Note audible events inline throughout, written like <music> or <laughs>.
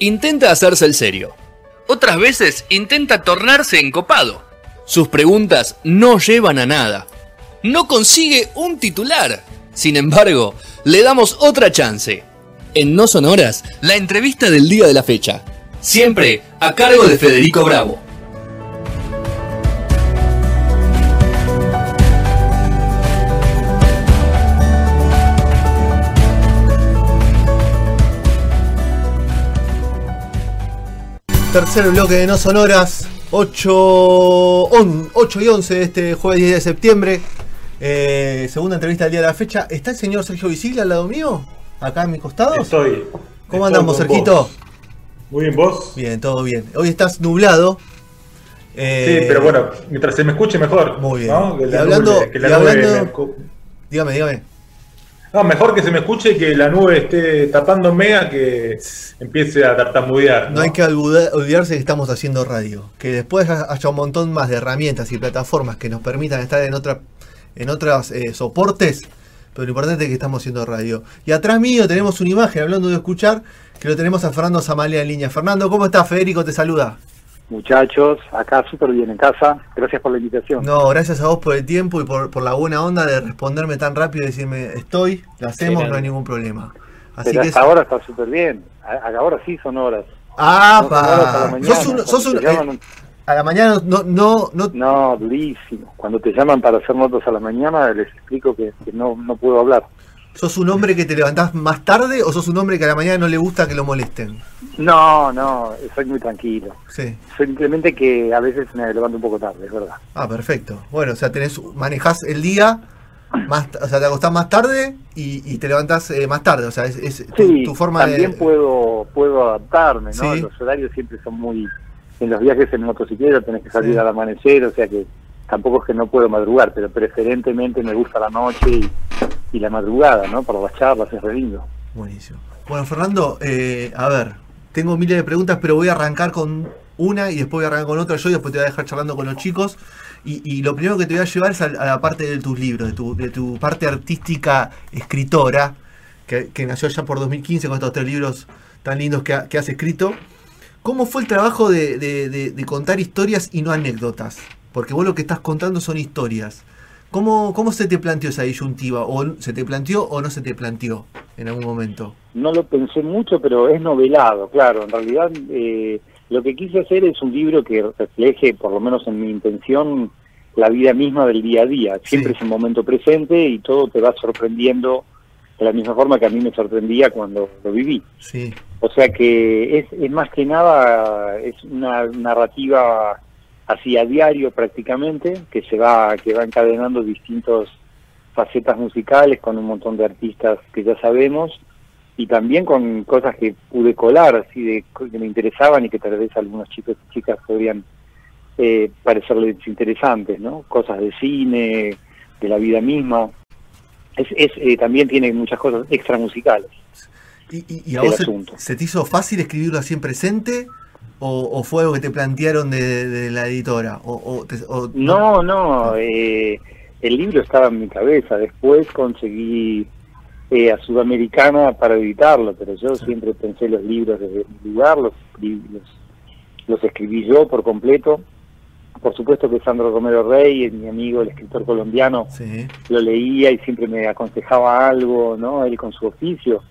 intenta hacerse el serio. Otras veces intenta tornarse encopado. Sus preguntas no llevan a nada. No consigue un titular. Sin embargo, le damos otra chance. En No Sonoras, la entrevista del día de la fecha. Siempre a cargo de Federico Bravo. Tercer bloque de No Sonoras, 8, on- 8 y 11 de este jueves 10 de septiembre. Eh, segunda entrevista del día de la fecha. ¿Está el señor Sergio Visible al lado mío? Acá a mi costado. Estoy. ¿Cómo estoy andamos, Sergito? vos. Muy bien, vos. Bien, todo bien. Hoy estás nublado. Eh, Sí, pero bueno, mientras se me escuche mejor. Muy bien. ¿no? Que Y la hablando- nube- que la y nube hablando- me Dígame, dígame. No, mejor que se me escuche y que la nube esté tapándome a que empiece a tartamudear. No hay que olvida- olvidarse que estamos haciendo radio. Que después ha- haya un montón más de herramientas y plataformas que nos permitan estar en otra, en otros eh, soportes. Pero lo importante es que estamos haciendo radio. Y atrás mío tenemos una imagen, hablando de escuchar, que lo tenemos a Fernando Samalia en línea. Fernando, ¿cómo estás? Federico te saluda. Muchachos, acá súper bien en casa. Gracias por la invitación. No, gracias a vos por el tiempo y por, por la buena onda de responderme tan rápido y decirme estoy, lo hacemos, no hay ningún problema. Así Pero que hasta ahora está súper bien. A- Ahora sí son horas. ¡Ah, No a la mañana. Sos un, sos un- eh, a la mañana no, no, no, No, durísimo. Cuando te llaman para hacer notas a la mañana, les explico que, que no, no puedo hablar. ¿Sos un hombre que te levantás más tarde o sos un hombre que a la mañana no le gusta que lo molesten? No, no, soy muy tranquilo. Sí. Simplemente que a veces me levanto un poco tarde, es verdad. Ah, perfecto. Bueno, o sea, tenés, manejás el día, más, o sea, te acostás más tarde y, y te levantás eh, más tarde. O sea, es, es tu, Sí, tu forma también de. puedo puedo adaptarme, ¿no? Sí. Los horarios siempre son muy... En los viajes en motocicleta tenés que salir Sí. al amanecer, o sea que tampoco es que no puedo madrugar, pero preferentemente me gusta la noche y, y la madrugada, ¿no? Para las charlas es re lindo. Buenísimo. Bueno, Fernando, eh, a ver, tengo miles de preguntas, pero voy a arrancar con una y después voy a arrancar con otra yo y después te voy a dejar charlando con los chicos. Y, lo primero que te voy a llevar es a, la parte de tus libros, de tu, parte artística escritora, que, nació ya por 2015 con estos tres libros tan lindos que, ha- has escrito. ¿Cómo fue el trabajo de- de contar historias y no anécdotas? Porque vos lo que estás contando son historias. ¿Cómo, ¿Cómo se te planteó esa disyuntiva? ¿O se te planteó o no se te planteó en algún momento? No lo pensé mucho, pero es novelado, claro. En realidad eh, lo que quise hacer es un libro que refleje, por lo menos en mi intención, la vida misma del día a día. Siempre Sí. es un momento presente y todo te va sorprendiendo de la misma forma que a mí me sorprendía cuando lo viví. Sí, O sea que es, es más que nada es una narrativa así a diario prácticamente que se va que va encadenando distintas facetas musicales con un montón de artistas que ya sabemos y también con cosas que pude colar así de que me interesaban y que tal vez algunos chicos y chicas podrían eh, parecerles interesantes, ¿no? Cosas de cine, de la vida misma. Es, es, eh, también tiene muchas cosas extra musicales. ¿Y, y- y a El vos se, asunto. se te hizo fácil escribirlo así en presente? ¿O, o fue algo que te plantearon de, de la editora? O, o te- o- No, no, eh, el libro estaba en mi cabeza. Después conseguí eh, a Sudamericana para editarlo, pero yo siempre pensé los libros desde mi lugar, los, escribí- los, los escribí yo por completo. Por supuesto que Sandro Romero Rey, mi amigo, el escritor colombiano, Sí, lo leía y siempre me aconsejaba algo, ¿no? Él con su oficio,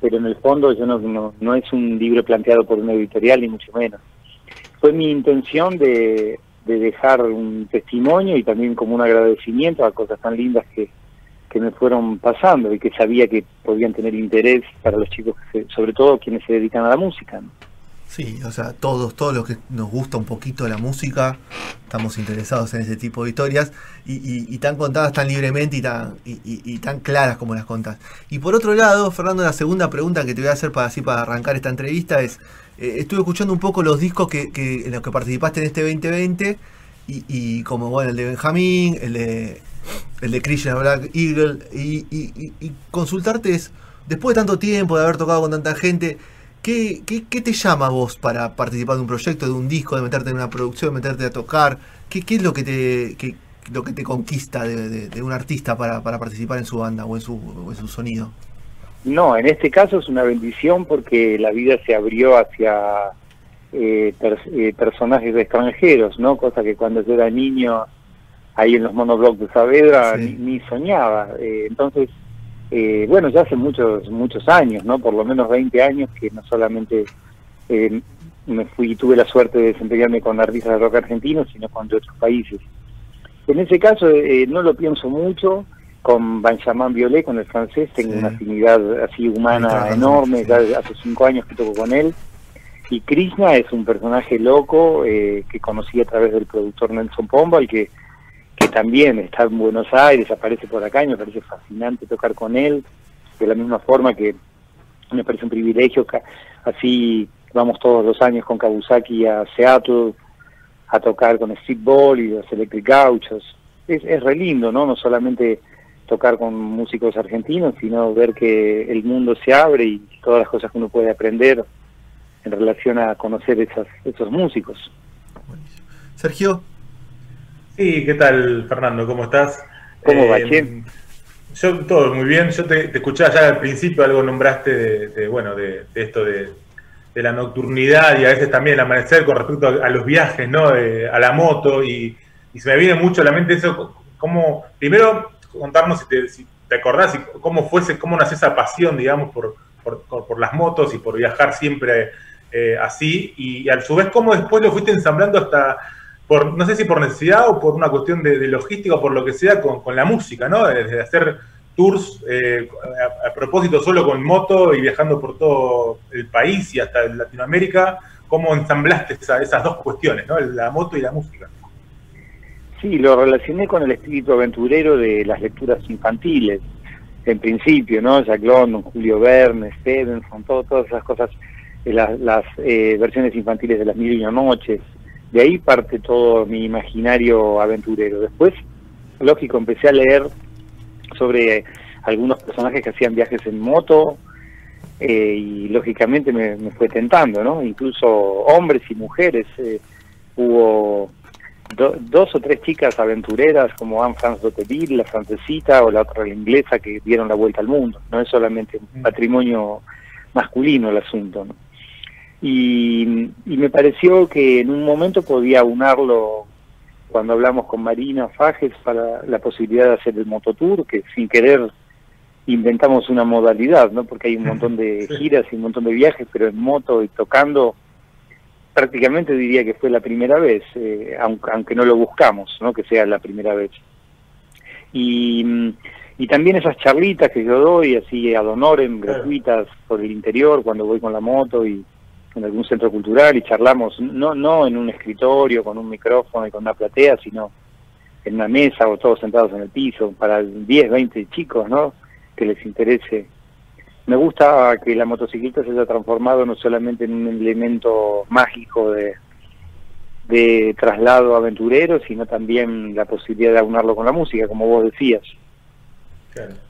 pero en el fondo yo no, no, no es un libro planteado por una editorial ni mucho menos. Fue mi intención de, de dejar un testimonio y también como un agradecimiento a cosas tan lindas que, que me fueron pasando y que sabía que podían tener interés para los chicos, que se- sobre todo quienes se dedican a la música. ¿no? Sí, o sea, todos, todos los que nos gusta un poquito la música, estamos interesados en ese tipo de historias y, y- tan contadas tan libremente y tan, y, tan claras como las contás. Y por otro lado, Fernando, la segunda pregunta que te voy a hacer para, así, para arrancar esta entrevista es, eh, estuve escuchando un poco los discos que, que- en los que participaste en este 2020 y, como bueno, el de Benjamín, el de, el de Krishna Black Eagle, y consultarte es, después de tanto tiempo, de haber tocado con tanta gente, ¿qué, qué, qué te llama a vos para participar de un proyecto, de un disco, de meterte en una producción, de meterte a tocar? ¿Qué, qué es lo que te, que- lo que te conquista de, de- de un artista para, para participar en su banda o en su, o en su sonido? No, en este caso es una bendición porque la vida se abrió hacia eh, eh, personajes extranjeros, ¿no? Cosa que cuando yo era niño, ahí en los monoblogs de Saavedra, ni, soñaba. Eh, entonces, bueno, ya hace muchos muchos años, ¿no? Por lo menos 20 años que no solamente me fui tuve la suerte de desempeñarme con artistas de rock argentino, sino con de otros países. En ese caso no lo pienso mucho, con Benjamin Violet, con el francés, tengo una afinidad así humana enorme, ya hace cinco años que toco con él. Y Krishna es un personaje loco eh, que conocí a través del productor Nelson Pomba, que, también está en Buenos Aires, aparece por acá y me parece fascinante tocar con él, de la misma forma que me parece un privilegio, así vamos todos los años con Kabusaki a Seattle a tocar con Steve Ball y los Electric Gauchos. Es, es re lindo, ¿no? No solamente tocar con músicos argentinos, sino ver que el mundo se abre y todas las cosas que uno puede aprender en relación a conocer esas, esos músicos. Sergio. Sí, ¿qué tal, Fernando? ¿Cómo estás? ¿Cómo va, eh, Yo todo muy bien. Yo te, escuchaba ya al principio, algo nombraste de, bueno, de, esto de, la nocturnidad y a veces también el amanecer con respecto a, los viajes, ¿no? a la moto y, y, se me viene mucho a la mente eso, como, primero contarnos si te, si te acordás y cómo fuese, cómo nació esa pasión, digamos, por, por, las motos y por viajar siempre eh, así, y, a su vez cómo después lo fuiste ensamblando hasta, por no sé si por necesidad o por una cuestión de, logística o por lo que sea, con, con la música, ¿no? Desde hacer tours eh, a, propósito solo con moto y viajando por todo el país y hasta Latinoamérica, ¿cómo ensamblaste esas dos cuestiones, ¿no? la moto y la música? Sí, lo relacioné con el espíritu aventurero de las lecturas infantiles, en principio, ¿no? Jack London, Julio Verne, Stevenson, todo, todas esas cosas, eh, las, las eh, versiones infantiles de las Mil y una Noches. De ahí parte todo mi imaginario aventurero. Después, lógico, empecé a leer sobre algunos personajes que hacían viajes en moto eh, y lógicamente me, fue tentando, ¿no? Incluso hombres y mujeres. hubo dos o tres chicas aventureras como Anne France d'Hauteville, la francesita, o la otra la inglesa, que dieron la vuelta al mundo. No es solamente un mm. patrimonio masculino el asunto. ¿no? Y, me pareció que en un momento podía unarlo cuando hablamos con Marina Fajes para la posibilidad de hacer el mototour, que sin querer inventamos una modalidad, ¿no? Porque hay un montón de <laughs> giras y un montón de viajes, pero en moto y tocando prácticamente diría que fue la primera vez, eh, aunque, no lo buscamos, ¿no? que sea la primera vez. Y, también esas charlitas que yo doy, así ad honorem, gratuitas por el interior, cuando voy con la moto y en algún centro cultural y charlamos, no, no en un escritorio con un micrófono y con una platea, sino en una mesa o todos sentados en el piso, para 10, 20 chicos, ¿no? Que les interese me gusta que la motocicleta se haya transformado no solamente en un elemento mágico de, de traslado aventurero, sino también la posibilidad de aunarlo con la música, como vos decías.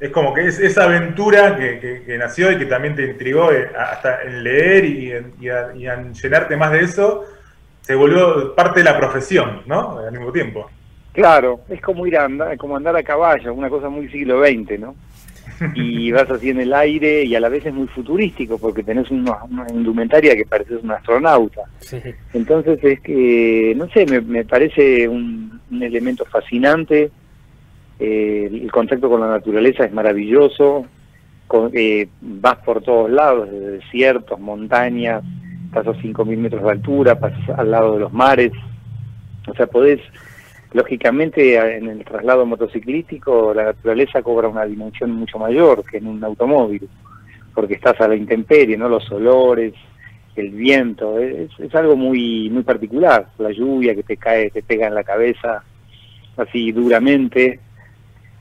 Es como que es esa aventura que, nació y que también te intrigó eh, hasta en leer y, en, llenarte más de eso, se volvió parte de la profesión, ¿no? Al mismo tiempo. Claro, es como ir a andar, como andar a caballo, una cosa muy siglo XX, ¿no? y <laughs> vas así en el aire y a la vez es muy futurístico porque tenés una, indumentaria que pareces un astronauta. Entonces es que, no sé, me, parece un, elemento fascinante, eh, el contacto con la naturaleza es maravilloso, eh, vas por todos lados, desiertos, montañas, pasas a 5.000 metros de altura, pasas al lado de los mares, o sea, podés Lógicamente, en el traslado motociclístico, la naturaleza cobra una dimensión mucho mayor que en un automóvil, porque estás a la intemperie, ¿no? Los olores, el viento, es, algo muy muy particular. La lluvia que te cae, te pega en la cabeza así duramente.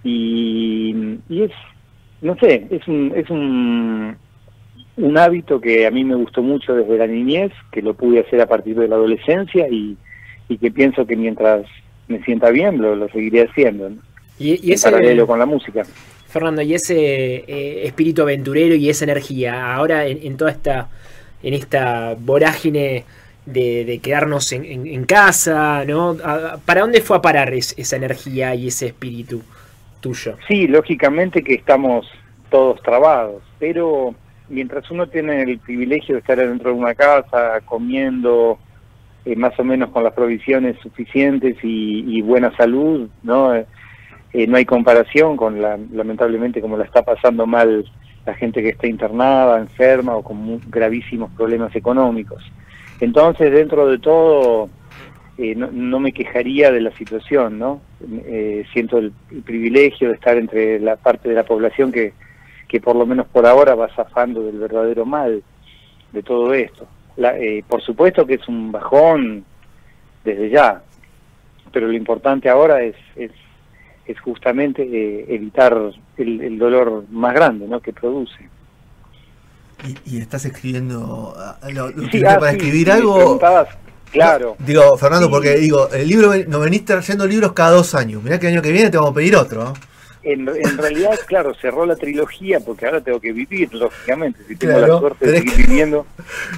Y, y es, no sé, es un, es un, un hábito que a mí me gustó mucho desde la niñez, que lo pude hacer a partir de la adolescencia y, y que pienso que mientras me sienta bien, lo, lo seguiré haciendo. Y, ese, paralelo con la música. Fernando, y ese eh, espíritu aventurero y esa energía, ahora en, toda esta, en esta vorágine de, quedarnos en, casa, ¿no? ¿Para dónde fue a parar esa energía y ese espíritu Sí, lógicamente que estamos todos trabados, pero mientras uno tiene el privilegio de estar dentro de una casa, comiendo eh, más o menos con las provisiones suficientes y, buena salud, ¿no? Eh, no hay comparación con la, lamentablemente como la está pasando mal la gente que está internada, enferma o con gravísimos problemas económicos. Entonces, dentro de todo, eh, no, me quejaría de la situación, ¿no? siento el, privilegio de estar entre la parte de la población que, que por lo menos por ahora va zafando del verdadero mal de todo esto. Eh, por supuesto que es un bajón desde ya, pero lo importante ahora es, es, es justamente eh, evitar el, dolor más grande ¿no? que produce. Y, estás escribiendo, ah, lo, ah, para escribir algo... Claro. digo, Fernando, porque digo, el libro, nos venís trayendo libros cada dos años. Mirá que el año que viene te vamos a pedir otro en, en, realidad, <laughs> claro, cerró la trilogía porque ahora tengo que vivir, lógicamente, si tengo la suerte de seguir <laughs> viviendo,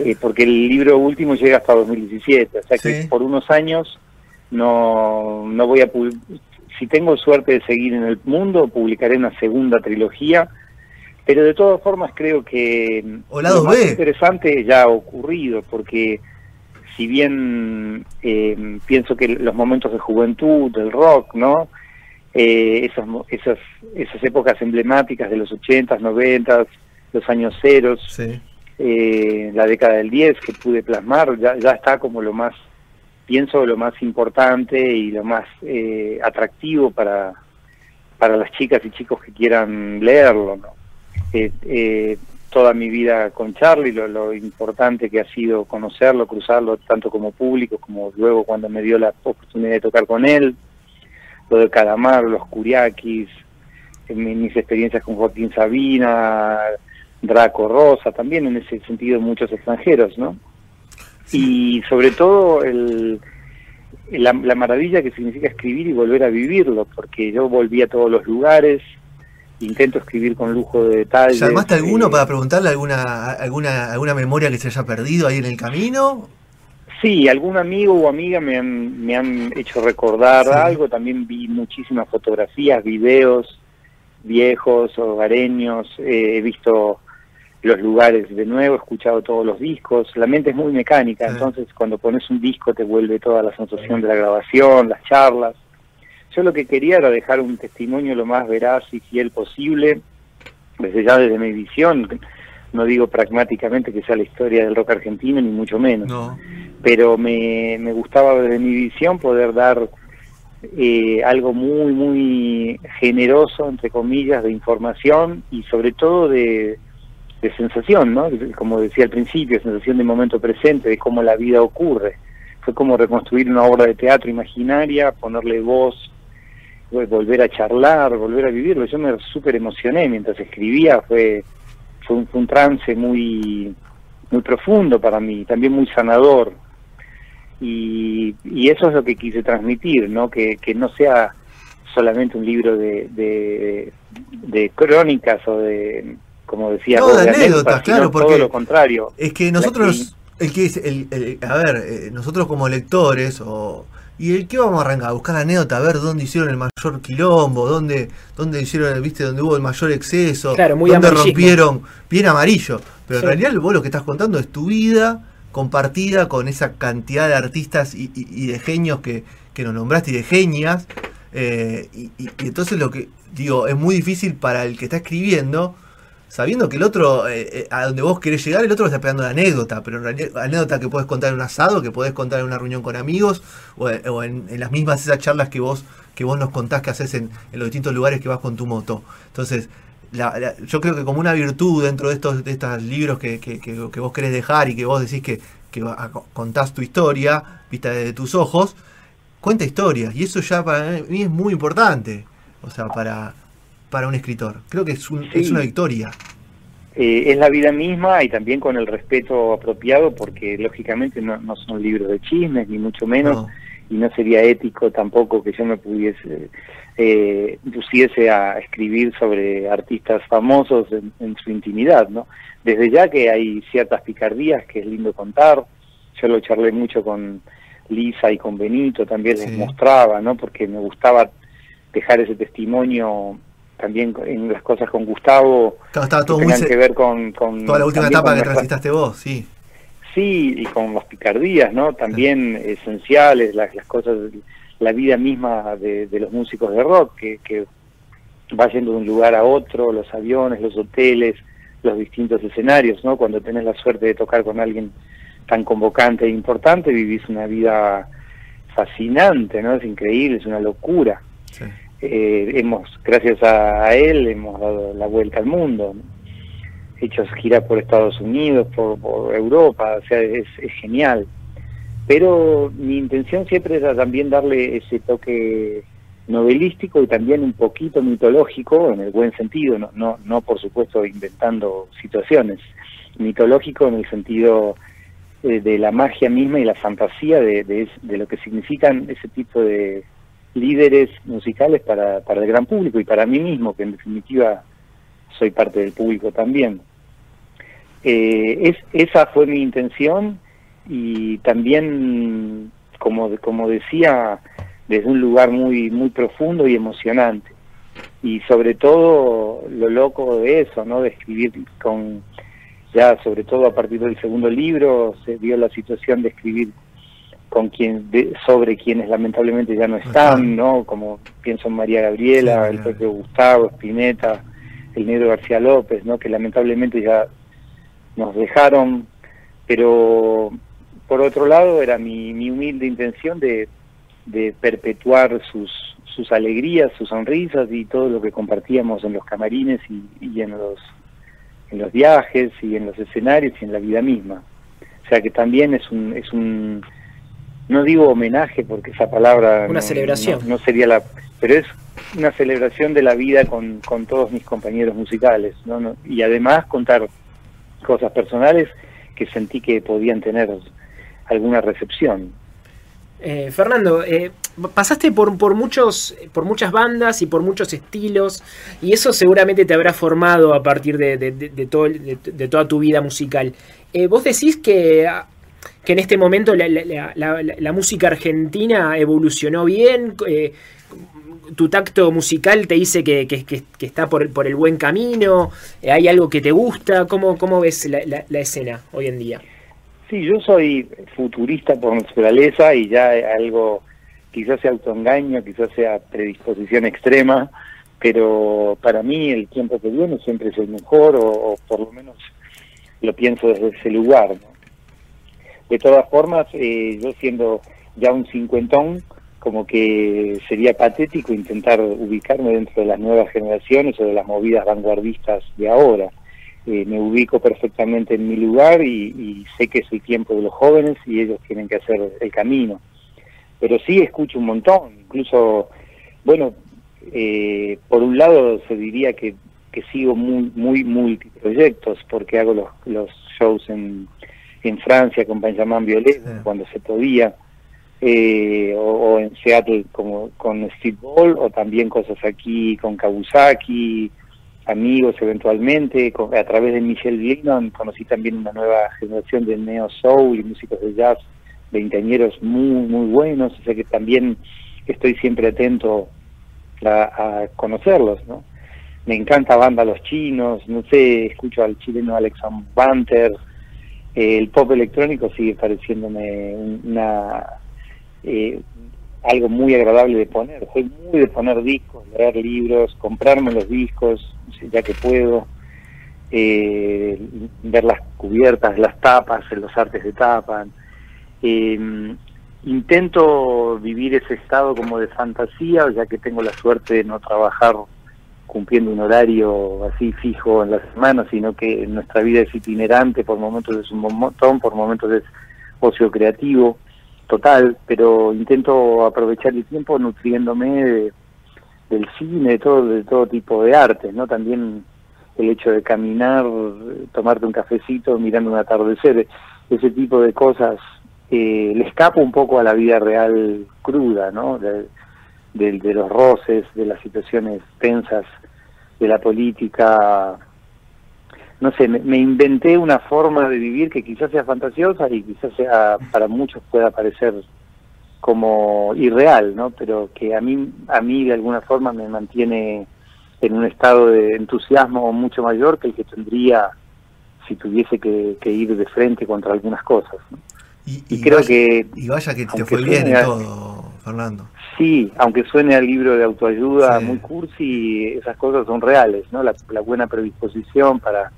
eh, porque el libro último llega hasta 2017, o sea que por unos años no, no voy a... Si tengo suerte de seguir en el mundo, publicaré una segunda trilogía, pero de todas formas creo que lo más interesante ya ha ocurrido, porque si bien eh, pienso que los momentos de juventud, del rock, ¿no? eh, esas, esas, esas épocas emblemáticas de los 80, 90, los años ceros, eh, la década del 10 que pude plasmar, ya, ya está como lo más, pienso, lo más importante y lo más eh, atractivo para, para las chicas y chicos que quieran leerlo. ¿no? Eh, toda mi vida con Charlie, lo, lo, importante que ha sido conocerlo, cruzarlo, tanto como público como luego cuando me dio la oportunidad de tocar con él, lo de Calamar, los Curiaquis, en mis experiencias con Joaquín Sabina, Draco Rosa, también en ese sentido muchos extranjeros, ¿no? Y sobre todo el, la, maravilla que significa escribir y volver a vivirlo, porque yo volví a todos los lugares, intento escribir con lujo de detalles. ¿Llamaste alguno eh, para preguntarle alguna, alguna, alguna memoria que se haya perdido ahí en el camino? Sí, algún amigo o amiga me han, me han hecho recordar algo, también vi muchísimas fotografías, videos viejos, hogareños, eh, he visto los lugares de nuevo, he escuchado todos los discos, la mente es muy mecánica, entonces cuando pones un disco te vuelve toda la sensación de la grabación, las charlas. Yo lo que quería era dejar un testimonio lo más veraz y fiel posible, desde ya desde mi visión, no digo pragmáticamente que sea la historia del rock argentino, ni mucho menos pero me, me gustaba desde mi visión poder dar eh, algo muy, muy generoso, entre comillas, de información y sobre todo de, de sensación, ¿no? Como decía al principio, sensación de momento presente, de cómo la vida ocurre. Fue como reconstruir una obra de teatro imaginaria, ponerle voz, volver a charlar, volver a vivirlo. Yo me súper emocioné mientras escribía, fue, fue, un, fue un trance muy, muy profundo para mí, también muy sanador. Y, eso es lo que quise transmitir, ¿no? Que, que no sea solamente un libro de, de, crónicas o de, como decía, no, de anécdotas, claro, porque todo lo contrario. Es que nosotros, el que es, el, a ver, eh, nosotros como lectores o ¿Y el qué vamos a arrancar? A buscar la anécdota, a ver dónde hicieron el mayor quilombo, dónde, dónde hicieron, viste, dónde hubo el mayor exceso, claro, muy dónde rompieron, bien amarillo. Pero en realidad vos lo que estás contando es tu vida, compartida con esa cantidad de artistas y, de genios que, que, nos nombraste y de genias. Eh, y, entonces lo que digo, es muy difícil para el que está escribiendo, sabiendo que el otro, eh, eh, a donde vos querés llegar, el otro está esperando la anécdota, pero anécdota que puedes contar en un asado, que podés contar en una reunión con amigos, o, en, las mismas esas charlas que vos, que vos nos contás que haces en, en los distintos lugares que vas con tu moto. Entonces, yo creo que como una virtud dentro de estos, de estos libros que, que, que, vos querés dejar y que vos decís que, que contás tu historia, vista desde tus ojos, cuenta historias. Y eso ya para mí es muy importante, o sea, para, para un escritor. Creo que es, un, es una victoria. Eh, es la vida misma y también con el respeto apropiado, porque lógicamente no, no son libros de chismes, ni mucho menos, y no sería ético tampoco que yo me pudiese eh, pusiese a escribir sobre artistas famosos en, su intimidad, ¿no? Desde ya que hay ciertas picardías que es lindo contar, yo lo charlé mucho con Lisa y con Benito, también les mostraba, ¿no? Porque me gustaba dejar ese testimonio también en las cosas con Gustavo estaba, todo que muy que ver con, con toda la última etapa que transitaste vos, sí. Sí, y con las picardías, ¿no? También esenciales, las, las cosas, la vida misma de, de los músicos de rock, que, que va yendo de un lugar a otro, los aviones, los hoteles, los distintos escenarios, ¿no? Cuando tenés la suerte de tocar con alguien tan convocante e importante, vivís una vida fascinante, ¿no? Es increíble, es una locura. Eh, hemos, gracias a, él, hemos dado la vuelta al mundo, hechos gira por Estados Unidos, por, Europa, o sea, es, genial. Pero mi intención siempre era también darle ese toque novelístico y también un poquito mitológico, en el buen sentido, no, no, no por supuesto inventando situaciones, mitológico en el sentido eh, de la magia misma y la fantasía de, lo que significan ese tipo de líderes musicales para, para el gran público y para mí mismo, que en definitiva soy parte del público también. Eh, es, esa fue mi intención y también, como, como decía, desde un lugar muy, muy profundo y emocionante. Y sobre todo lo loco de eso, ¿no? De escribir con, ya sobre todo a partir del segundo libro, se dio la situación de escribir con quien sobre quienes lamentablemente ya no están, ¿no? Como pienso en María Gabriela, el propio Gustavo, Spinetta, el negro García López, ¿no? Que lamentablemente ya nos dejaron, pero por otro lado era mi, mi humilde intención de, de perpetuar sus, sus alegrías, sus sonrisas y todo lo que compartíamos en los camarines y, y en los en los viajes y en los escenarios y en la vida misma. O sea que también es un, es un no digo homenaje porque esa palabra una celebración no, sería la pero es una celebración de la vida con, con todos mis compañeros musicales ¿no? y además contar cosas personales que sentí que podían tener alguna recepción eh, Fernando, eh, pasaste por, por, muchos, por muchas bandas y por muchos estilos, y eso seguramente te habrá formado a partir de, de, todo, de toda tu vida musical. Eh, vos decís que que en este momento la, música argentina evolucionó bien, eh, tu tacto musical te dice que, está por, por, el buen camino, eh, hay algo que te gusta, ¿cómo, cómo ves la, escena hoy en día? Sí, yo soy futurista por naturaleza y ya algo, quizás sea autoengaño, quizás sea predisposición extrema, pero para mí el tiempo que viene siempre es el mejor o, o por lo menos lo pienso desde ese lugar. ¿no? De todas formas, eh, yo siendo ya un cincuentón, como que sería patético intentar ubicarme dentro de las nuevas generaciones o de las movidas vanguardistas de ahora. Eh, me ubico perfectamente en mi lugar y, sé que el tiempo de los jóvenes y ellos tienen que hacer el camino. Pero sí escucho un montón, incluso, bueno, eh, por un lado se diría que, que sigo muy, muy multiproyectos porque hago los, los shows en en Francia con Benjamin Violet, cuando se podía, eh, o, en Seattle como con Steve Ball, o también cosas aquí con Kawasaki, amigos eventualmente, a través de Michelle Vietnam conocí también una nueva generación de neo soul y músicos de jazz veinteañeros muy muy buenos, o sea que también estoy siempre atento a, conocerlos, ¿no? Me encanta banda los chinos, no sé, escucho al chileno Alex Banter, el pop electrónico sigue pareciéndome una eh, algo muy agradable de poner. Soy muy de poner discos, leer libros, comprarme los discos, ya que puedo, eh, ver las cubiertas, las tapas, los artes de tapa. Eh, intento vivir ese estado como de fantasía, ya que tengo la suerte de no trabajar cumpliendo un horario así fijo en la semana, sino que nuestra vida es itinerante, por momentos es un montón, por momentos es ocio creativo total, pero intento aprovechar el tiempo nutriéndome del cine, de todo, de todo tipo de arte, ¿no? También el hecho de caminar, tomarte un cafecito, mirando un atardecer, ese tipo de cosas, eh, le escapo un poco a la vida real cruda, ¿no? De, de, los roces, de las situaciones tensas de la política. No sé, me, inventé una forma de vivir que quizás sea fantasiosa y quizás sea para muchos pueda parecer como irreal, ¿no? Pero que a mí, a mí de alguna forma me mantiene en un estado de entusiasmo mucho mayor que el que tendría si tuviese que, ir de frente contra algunas cosas. Y, creo que... Y vaya que te fue bien en todo, Fernando. Sí, aunque suene al libro de autoayuda muy cursi, esas cosas son reales, ¿no? La, buena predisposición para,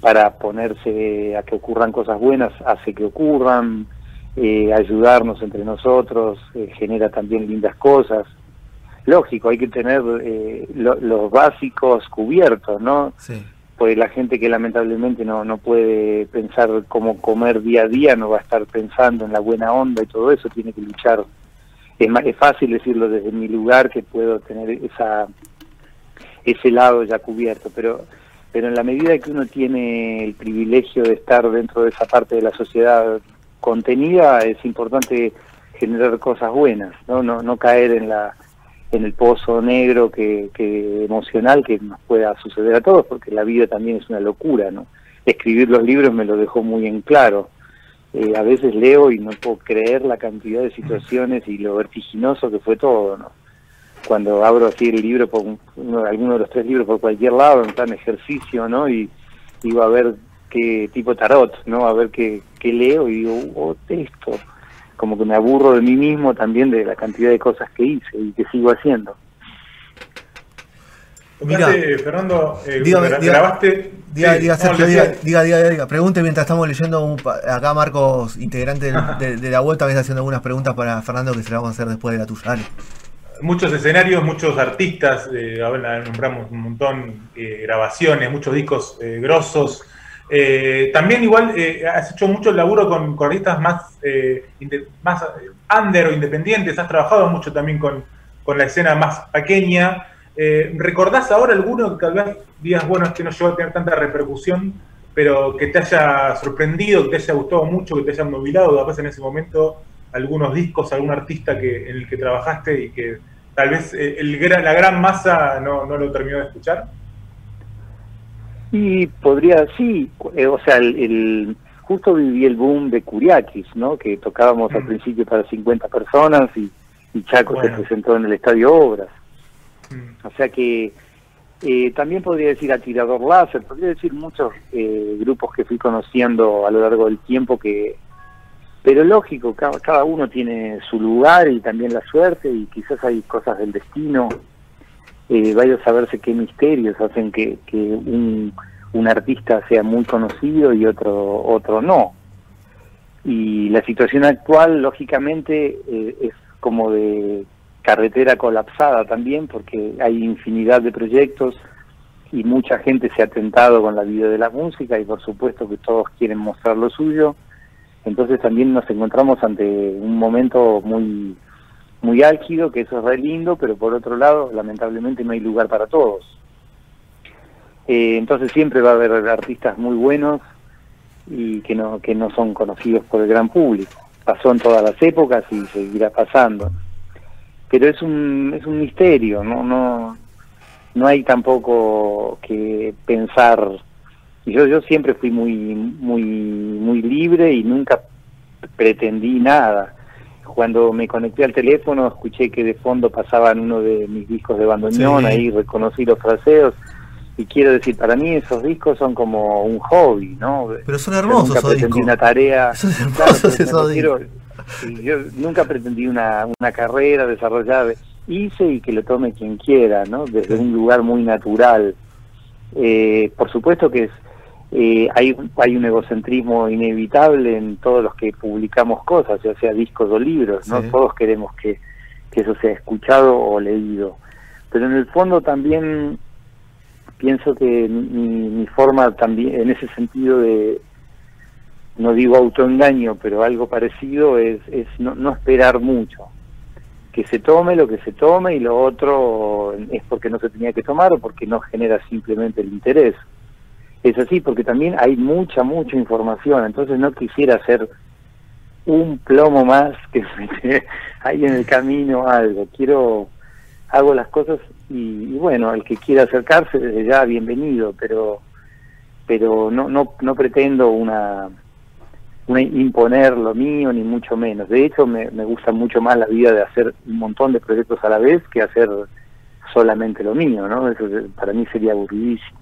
para ponerse a que ocurran cosas buenas hace que ocurran, eh, ayudarnos entre nosotros eh, genera también lindas cosas. Lógico, hay que tener eh, los básicos cubiertos, ¿no? Sí pues la gente que lamentablemente no, no puede pensar cómo comer día a día, no va a estar pensando en la buena onda y todo eso, tiene que luchar. Es, más, es fácil decirlo desde mi lugar que puedo tener esa ese lado ya cubierto, pero pero en la medida que uno tiene el privilegio de estar dentro de esa parte de la sociedad contenida, es importante generar cosas buenas, no no, no caer en la en el pozo negro que, emocional que nos pueda suceder a todos, porque la vida también es una locura, ¿no? Escribir los libros me lo dejó muy en claro. Eh, a veces leo y no puedo creer la cantidad de situaciones y lo vertiginoso que fue todo, ¿no? Cuando abro así el libro, por alguno de los tres libros por cualquier lado, en plan ejercicio, ¿no? Y digo a ver qué tipo tarot, ¿no? A ver qué, qué leo y digo, oh, texto como que me aburro de mí mismo también de la cantidad de cosas que hice y que sigo haciendo. Mira, Fernando, eh, grabaste. Diga, diga, diga, diga, diga, Pregunte mientras estamos leyendo acá Marcos, integrante <laughs> de, la vuelta, está haciendo algunas preguntas para Fernando que se las vamos a hacer después de la tuya. Muchos escenarios, muchos artistas, eh, ahora nombramos un montón, eh, grabaciones, muchos discos eh, grosos. También igual has hecho mucho laburo con, artistas más, más under o independientes, has trabajado mucho también con, la escena más pequeña. ¿Recordás ahora alguno que tal vez digas, bueno, es que no llegó a tener tanta repercusión, pero que te haya sorprendido, que te haya gustado mucho, que te haya movilado, capaz en ese momento, algunos discos, algún artista que, en el que trabajaste y que tal vez el, la gran masa no, no lo terminó de escuchar? Y podría, sí, eh, o sea, el, justo viví el boom de Curiakis, ¿no? Que tocábamos al mm. principio para 50 personas y, Chaco se presentó en el Estadio Obras. Mm. O sea que eh, también podría decir a Tirador Láser, podría decir muchos eh, grupos que fui conociendo a lo largo del tiempo que... Pero lógico, cada, cada uno tiene su lugar y también la suerte y quizás hay cosas del destino eh, vaya a saberse qué misterios hacen que, un, artista sea muy conocido y otro, otro no. Y la situación actual, lógicamente, eh, es como de carretera colapsada también, porque hay infinidad de proyectos y mucha gente se ha tentado con la vida de la música y por supuesto que todos quieren mostrar lo suyo. Entonces también nos encontramos ante un momento muy muy álgido, que eso es re lindo, pero por otro lado, lamentablemente no hay lugar para todos. Eh, entonces siempre va a haber artistas muy buenos y que no, que no son conocidos por el gran público. Pasó en todas las épocas y seguirá pasando. Pero es un, es un misterio, no, no, no hay tampoco que pensar. Yo, yo siempre fui muy, muy, muy libre y nunca pretendí nada. Cuando me conecté al teléfono escuché que de fondo pasaban uno de mis discos de bandoneón, ahí reconocí los fraseos y quiero decir, para mí esos discos son como un hobby, ¿no? Pero son hermosos. Nunca pretendí una tarea. <laughs> Son hermosos esos discos. yo nunca pretendí una, una carrera desarrollada. Hice y que lo tome quien quiera, ¿no? Desde un lugar muy natural. Eh, por supuesto que es eh, hay, hay un egocentrismo inevitable en todos los que publicamos cosas, ya sea discos o libros, ¿no? Todos queremos que, eso sea escuchado o leído. Pero en el fondo también pienso que mi, mi forma también, en ese sentido de, no digo autoengaño, pero algo parecido es, es no, no esperar mucho. Que se tome lo que se tome y lo otro es porque no se tenía que tomar o porque no genera simplemente el interés. Es así, porque también hay mucha, mucha información, entonces no quisiera hacer un plomo más que <laughs> ahí en el camino algo, quiero, hago las cosas y, bueno, el que quiera acercarse desde ya, bienvenido, pero pero no, no, no pretendo una, una imponer lo mío, ni mucho menos. De hecho, me, me gusta mucho más la vida de hacer un montón de proyectos a la vez que hacer solamente lo mío, ¿no? Eso para mí sería aburridísimo.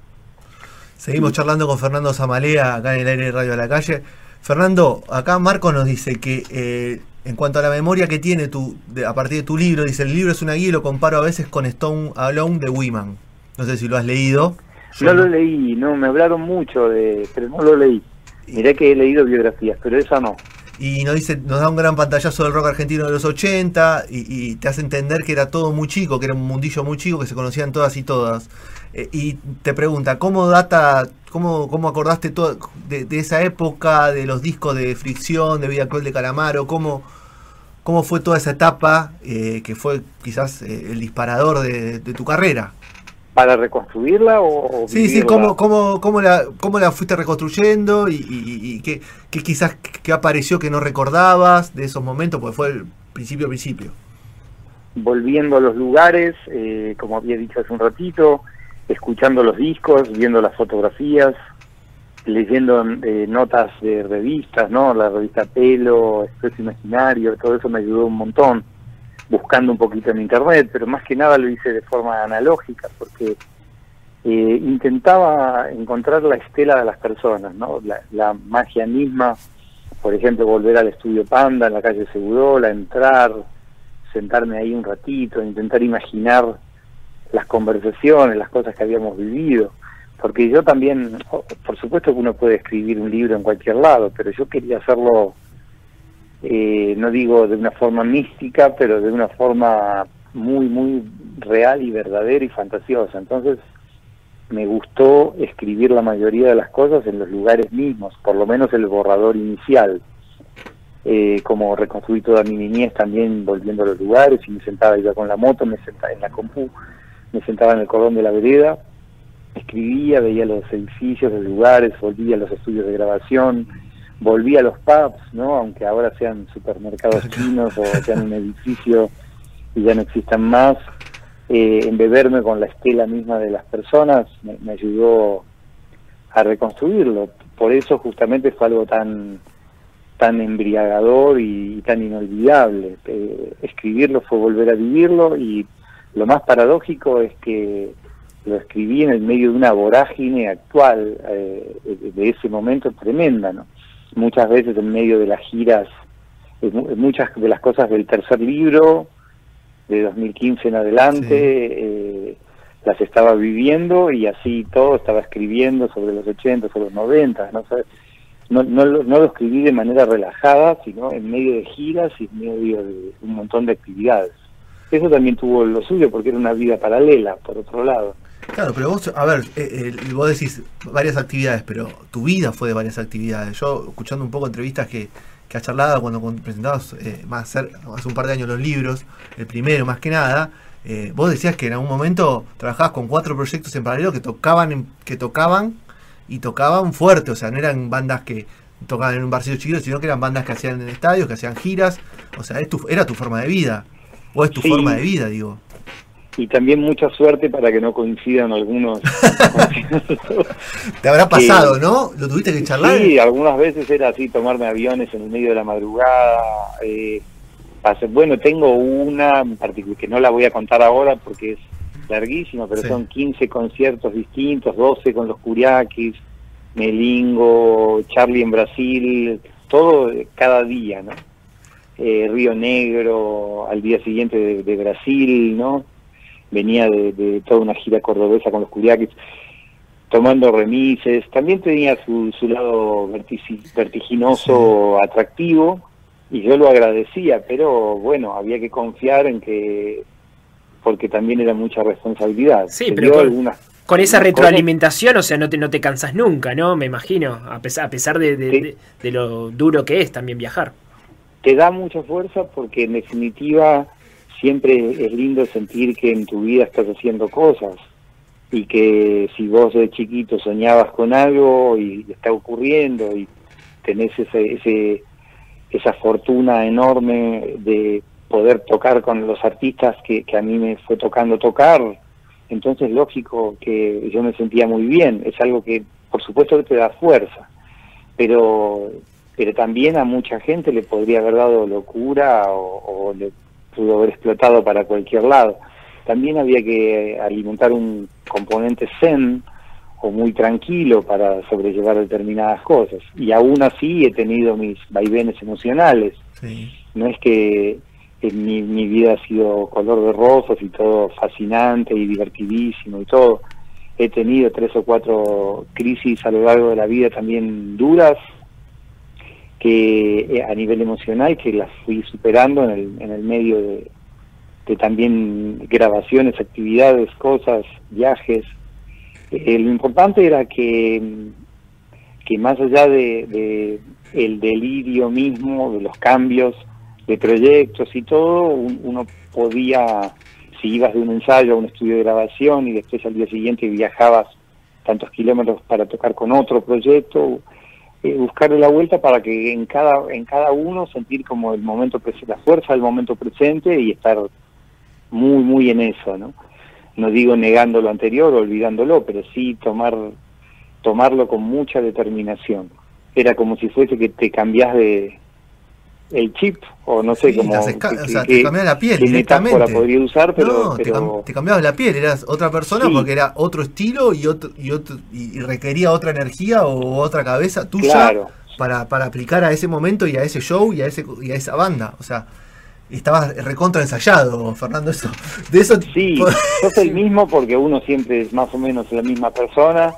Seguimos charlando con Fernando Zamalea acá en el aire de Radio a la Calle. Fernando, acá Marco nos dice que eh, en cuanto a la memoria que tiene tu, a partir de tu libro, dice el libro es una guía y lo comparo a veces con Stone Alone de Wiman. No sé si lo has leído. no, lo leí, no, me hablaron mucho de, pero no lo leí. Miré que he leído biografías, pero esa no y nos dice, nos da un gran pantallazo del rock argentino de los 80 y, te hace entender que era todo muy chico, que era un mundillo muy chico, que se conocían todas y todas. Eh, y te pregunta, ¿cómo data, cómo, cómo acordaste todo de, esa época, de los discos de Fricción, de Vida Cruel de Calamaro? ¿Cómo, cómo fue toda esa etapa eh, que fue quizás eh, el disparador de tu carrera? para reconstruirla o, sí sí cómo, cómo, cómo la cómo la fuiste reconstruyendo y, y, qué, quizás qué apareció que no recordabas de esos momentos porque fue el principio principio. Volviendo a los lugares eh, como había dicho hace un ratito escuchando los discos viendo las fotografías leyendo eh, notas de revistas no la revista Pelo Expreso Imaginario todo eso me ayudó un montón buscando un poquito en internet, pero más que nada lo hice de forma analógica porque eh, intentaba encontrar la estela de las personas, ¿no? La, magia misma, por ejemplo, volver al estudio Panda en la calle Segurola, entrar, sentarme ahí un ratito, intentar imaginar las conversaciones, las cosas que habíamos vivido. Porque yo también, por supuesto que uno puede escribir un libro en cualquier lado, pero yo quería hacerlo eh, no digo de una forma mística, pero de una forma muy, muy real y verdadera y fantasiosa. Entonces, me gustó escribir la mayoría de las cosas en los lugares mismos, por lo menos el borrador inicial. Eh, como reconstruí toda mi niñez también volviendo a los lugares y me sentaba iba con la moto, me sentaba en la compu, me sentaba en el cordón de la vereda, escribía, veía los edificios, los lugares, volvía a los estudios de grabación, volví a los pubs, ¿no? Aunque ahora sean supermercados chinos o sean un edificio y ya no existan más, eh, embeberme con la estela misma de las personas me, ayudó a reconstruirlo. Por eso justamente fue algo tan tan embriagador y, tan inolvidable. Eh, escribirlo fue volver a vivirlo y lo más paradójico es que lo escribí en el medio de una vorágine actual eh, de ese momento tremenda, ¿no? muchas veces en medio de las giras, muchas de las cosas del tercer libro, de 2015 en adelante, eh, las estaba viviendo y así todo estaba escribiendo sobre los 80, sobre los 90, ¿no? no, no, no, lo escribí de manera relajada, sino en medio de giras y en medio de un montón de actividades. Eso también tuvo lo suyo porque era una vida paralela, por otro lado. Claro, pero vos, a ver, eh, eh, vos decís varias actividades, pero tu vida fue de varias actividades. Yo, escuchando un poco entrevistas que, que has charlado cuando presentabas eh, más hace un par de años los libros, el primero más que nada, vos decías que en algún momento trabajabas con cuatro proyectos en paralelo que tocaban, que tocaban y tocaban fuerte, o sea, no eran bandas que tocaban en un barcillo chiquito, sino que eran bandas que hacían en estadios, que hacían giras, o sea, es tu, era tu forma de vida, o es tu forma de vida, digo y también mucha suerte para que no coincidan algunos. <laughs> Te habrá pasado, ¿no? ¿Lo tuviste que charlar? Sí, algunas veces era así, tomarme aviones en el medio de la madrugada. Eh, bueno, tengo una particular que no la voy a contar ahora porque es larguísima, pero son 15 conciertos distintos, 12 con los Curiaquis, Melingo, Charlie en Brasil, todo cada día, ¿no? Eh, Río Negro, al día siguiente de Brasil, ¿no? Venía de, toda una gira cordobesa con los Curiaquis, tomando remises, también tenía su, su lado vertiginoso, atractivo, y yo lo agradecía, pero bueno, había que confiar en que, porque también era mucha responsabilidad. Sí, pero con, esa retroalimentación, o sea, no te, no te cansas nunca, ¿no? Me imagino, a pesar, a pesar de, de lo duro que es también viajar. Te da mucha fuerza porque en definitiva siempre es lindo sentir que en tu vida estás haciendo cosas y que si vos de chiquito soñabas con algo y está ocurriendo y tenés ese, ese, esa fortuna enorme de poder tocar con los artistas que, a mí me fue tocando tocar, entonces lógico que yo me sentía muy bien, es algo que por supuesto que te da fuerza, pero pero también a mucha gente le podría haber dado locura o, o le pudo haber explotado para cualquier lado. también había que alimentar un componente zen o muy tranquilo para sobrellevar determinadas cosas. Y aún así he tenido mis vaivenes emocionales. No es que mi, mi vida ha sido color de rosas y todo fascinante y divertidísimo y todo. He tenido tres o cuatro crisis a lo largo de la vida también duras, que eh, a nivel emocional, que las fui superando en el, en el medio de, también grabaciones, actividades, cosas, viajes. Eh, lo importante era que, que más allá de, de el delirio mismo, de los cambios, de proyectos y todo, uno podía, si ibas de un ensayo a un estudio de grabación y después al día siguiente viajabas tantos kilómetros para tocar con otro proyecto, eh, buscarle la vuelta para que en cada, en cada uno sentir como el momento la fuerza del momento presente y estar muy, muy en eso, ¿no? No digo negando lo anterior olvidándolo, pero sí tomar, tomarlo con mucha determinación. Era como si fuese que te cambias de, el chip o no sé cómo o sea, te cambiaba la piel directamente. podría usar pero, no, Te, cambiabas la piel eras otra persona porque era otro estilo y otro y otro y requería otra energía o otra cabeza tuya para, para aplicar a ese momento y a ese show y a ese y a esa banda. O sea estabas recontra ensayado Fernando eso. De eso sí <laughs> sos el mismo porque uno siempre es más o menos la misma persona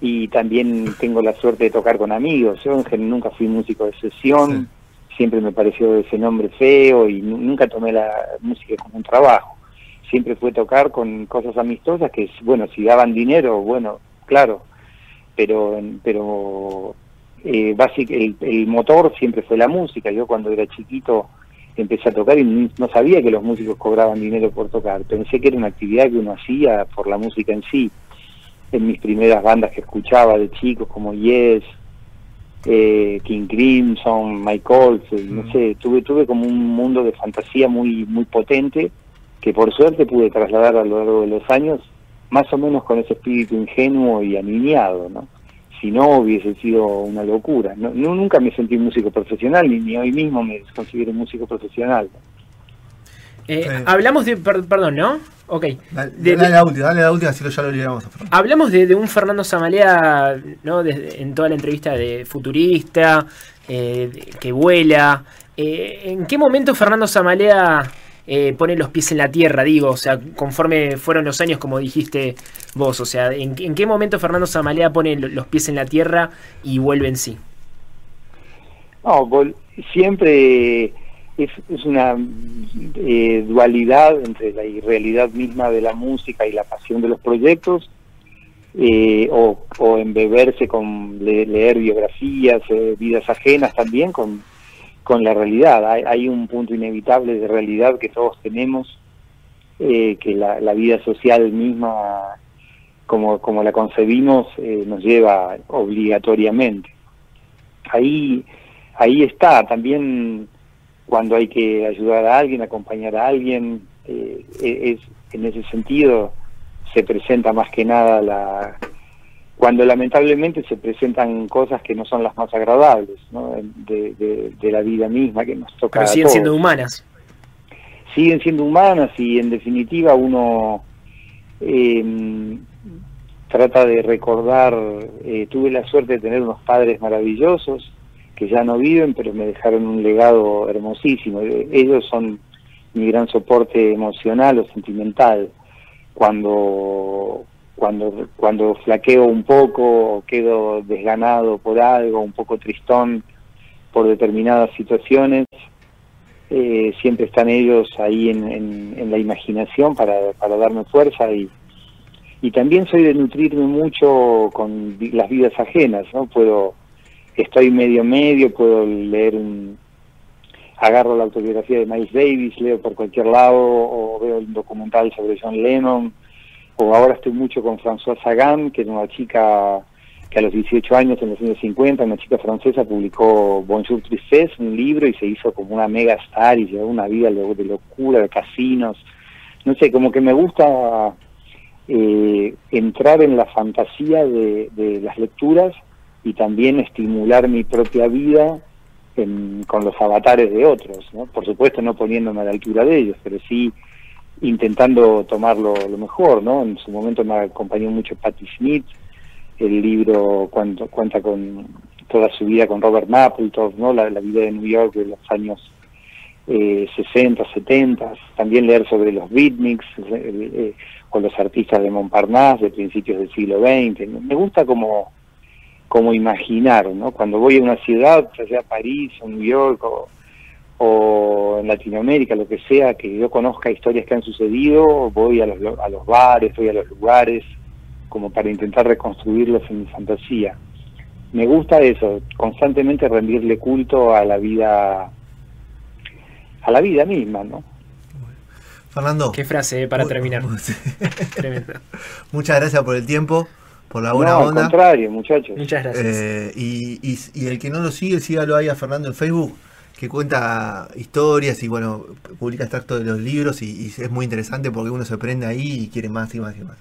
y también tengo la suerte de tocar con amigos. Yo nunca fui músico de sesión siempre me pareció ese nombre feo y nunca tomé la música como un trabajo. Siempre fue tocar con cosas amistosas que, bueno, si daban dinero, bueno, claro, pero pero eh, el, el, motor siempre fue la música. Yo cuando era chiquito empecé a tocar y no sabía que los músicos cobraban dinero por tocar. Pensé que era una actividad que uno hacía por la música en sí. En mis primeras bandas que escuchaba de chicos como Yes, eh, King Crimson, Michael, no mm. sé, tuve, tuve como un mundo de fantasía muy, muy potente que por suerte pude trasladar a lo largo de los años, más o menos con ese espíritu ingenuo y aniñado, ¿no? Si no hubiese sido una locura. No, nunca me sentí músico profesional, ni, ni hoy mismo me considero músico profesional. Eh, hablamos de, perdón, ¿no? Ok. Dale, la última, dale la última, así ya lo olvidamos. Hablamos de, un Fernando Zamalea, ¿no? en toda la entrevista de futurista, eh, que vuela. Eh, ¿En qué momento Fernando Zamalea pone los pies en la tierra, digo? O sea, conforme fueron los años, como dijiste vos. O sea, ¿en, en qué momento Fernando Zamalea pone los pies en la tierra y vuelve en sí? No, siempre es, una eh, dualidad entre la irrealidad misma de la música y la pasión de los proyectos, eh, o, o embeberse con leer biografías, eh, vidas ajenas también con, con la realidad. Hay, un punto inevitable de realidad que todos tenemos, que la, la, vida social misma, como, como la concebimos, nos lleva obligatoriamente. Ahí, ahí está también cuando hay que ayudar a alguien, acompañar a alguien, eh, e-, es, en ese sentido se presenta más que nada la cuando lamentablemente se presentan cosas que no son las más agradables ¿no? de, de, la vida misma que nos toca. Pero siguen siendo humanas. Siguen siendo humanas y en definitiva uno eh, trata de recordar, eh, tuve la suerte de tener unos padres maravillosos, que ya no viven, pero me dejaron un legado hermosísimo. Ellos son mi gran soporte emocional o sentimental. Cuando, cuando, cuando flaqueo un poco, quedo desganado por algo, un poco tristón por determinadas situaciones, eh, siempre están ellos ahí en, en, la imaginación para, para darme fuerza y, y también soy de nutrirme mucho con las vidas ajenas, ¿no? Puedo estoy medio medio, puedo leer un, agarro la autobiografía de Miles Davis, leo por cualquier lado, o veo un documental sobre John Lennon, o ahora estoy mucho con François Sagan, que es una chica que a los 18 años, en los años 50, una chica francesa publicó Bonjour Tristesse, un libro, y se hizo como una mega star y llevó una vida de locura, de casinos. No sé, como que me gusta eh, entrar en la fantasía de las lecturas y también estimular mi propia vida con los avatares de otros, ¿no? Por supuesto no poniéndome a la altura de ellos, pero sí intentando tomarlo lo mejor, ¿no? En su momento me acompañó mucho Patti Smith, el libro cuenta, cuenta con toda su vida con Robert Mapplethorpe, ¿no? La, vida de New York de los años eh, 60, 70, también leer sobre los beatniks eh, con los artistas de Montparnasse de principios del siglo XX. Me gusta como, como imaginar, ¿no? Cuando voy a una ciudad, ya sea París o New York o o en Latinoamérica, lo que sea, que yo conozca historias que han sucedido, voy a los, a los bares, voy a los lugares, como para intentar reconstruirlos en mi fantasía. Me gusta eso, constantemente rendirle culto a la vida, a la vida misma, ¿no? Fernando. Qué frase eh, para terminar. <laughs> Muchas gracias por el tiempo, por la buena onda. Al contrario, muchachos. Muchas gracias. Eh, y, y, y, el que no lo sigue, sígalo ahí a Fernando en Facebook que cuenta historias y bueno, publica extractos de los libros y, es muy interesante porque uno se prende ahí y quiere más y más y más.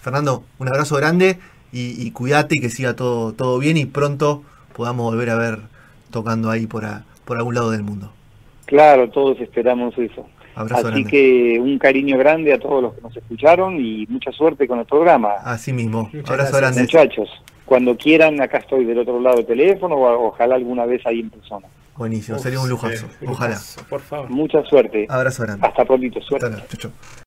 Fernando, un abrazo grande y, cuídate y que siga todo, todo bien y pronto podamos volver a ver tocando ahí por, por algún lado del mundo. Claro, todos esperamos eso. Así que un cariño grande a todos los que nos escucharon y mucha suerte con el programa. Así mismo, abrazo grande. Muchachos, cuando quieran, acá estoy del otro lado del teléfono o ojalá alguna vez ahí en persona. Buenísimo, sería un lujazo. Ojalá. Por favor. Mucha suerte. Abrazo grande. Hasta pronto, suerte. Hasta